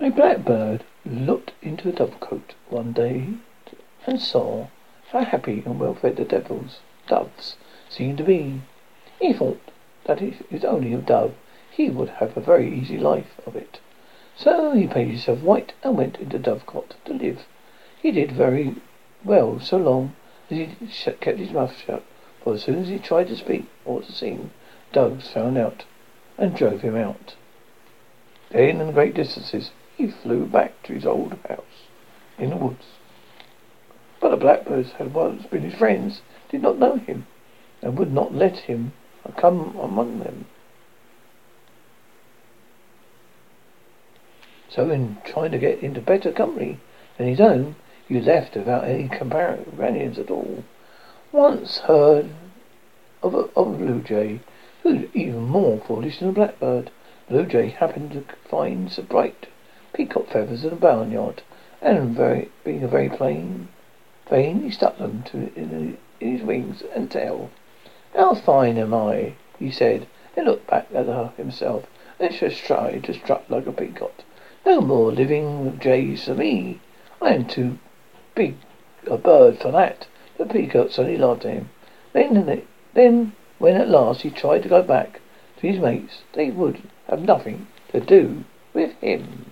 A blackbird looked into a dovecote one day and saw how happy and well fed the devils, doves seemed to be. He thought that if it was only a dove he would have a very easy life of it. So he painted himself white and went into the dovecote to live. He did very well so long as he kept his mouth shut, for as soon as he tried to speak or to sing, doves found out and drove him out. Then, in great distances, he flew back to his old house in the woods. But the blackbirds had once been his friends, did not know him, and would not let him come among them. So, in trying to get into better company than his own, he left without any companions at all. Once heard of a, of a blue jay, who was even more foolish than a blackbird. Blue jay happened to find some bright peacock feathers in a barnyard, and very, being a very plain vain, he stuck them to in, his wings and tail. How fine am I, he said, and looked back at her himself, and just tried to strut like a peacock. No more living jays for me. I am too big a bird for that. The peacocks only laughed at him. Then, then, when at last he tried to go back to his mates, they would have nothing to do with him.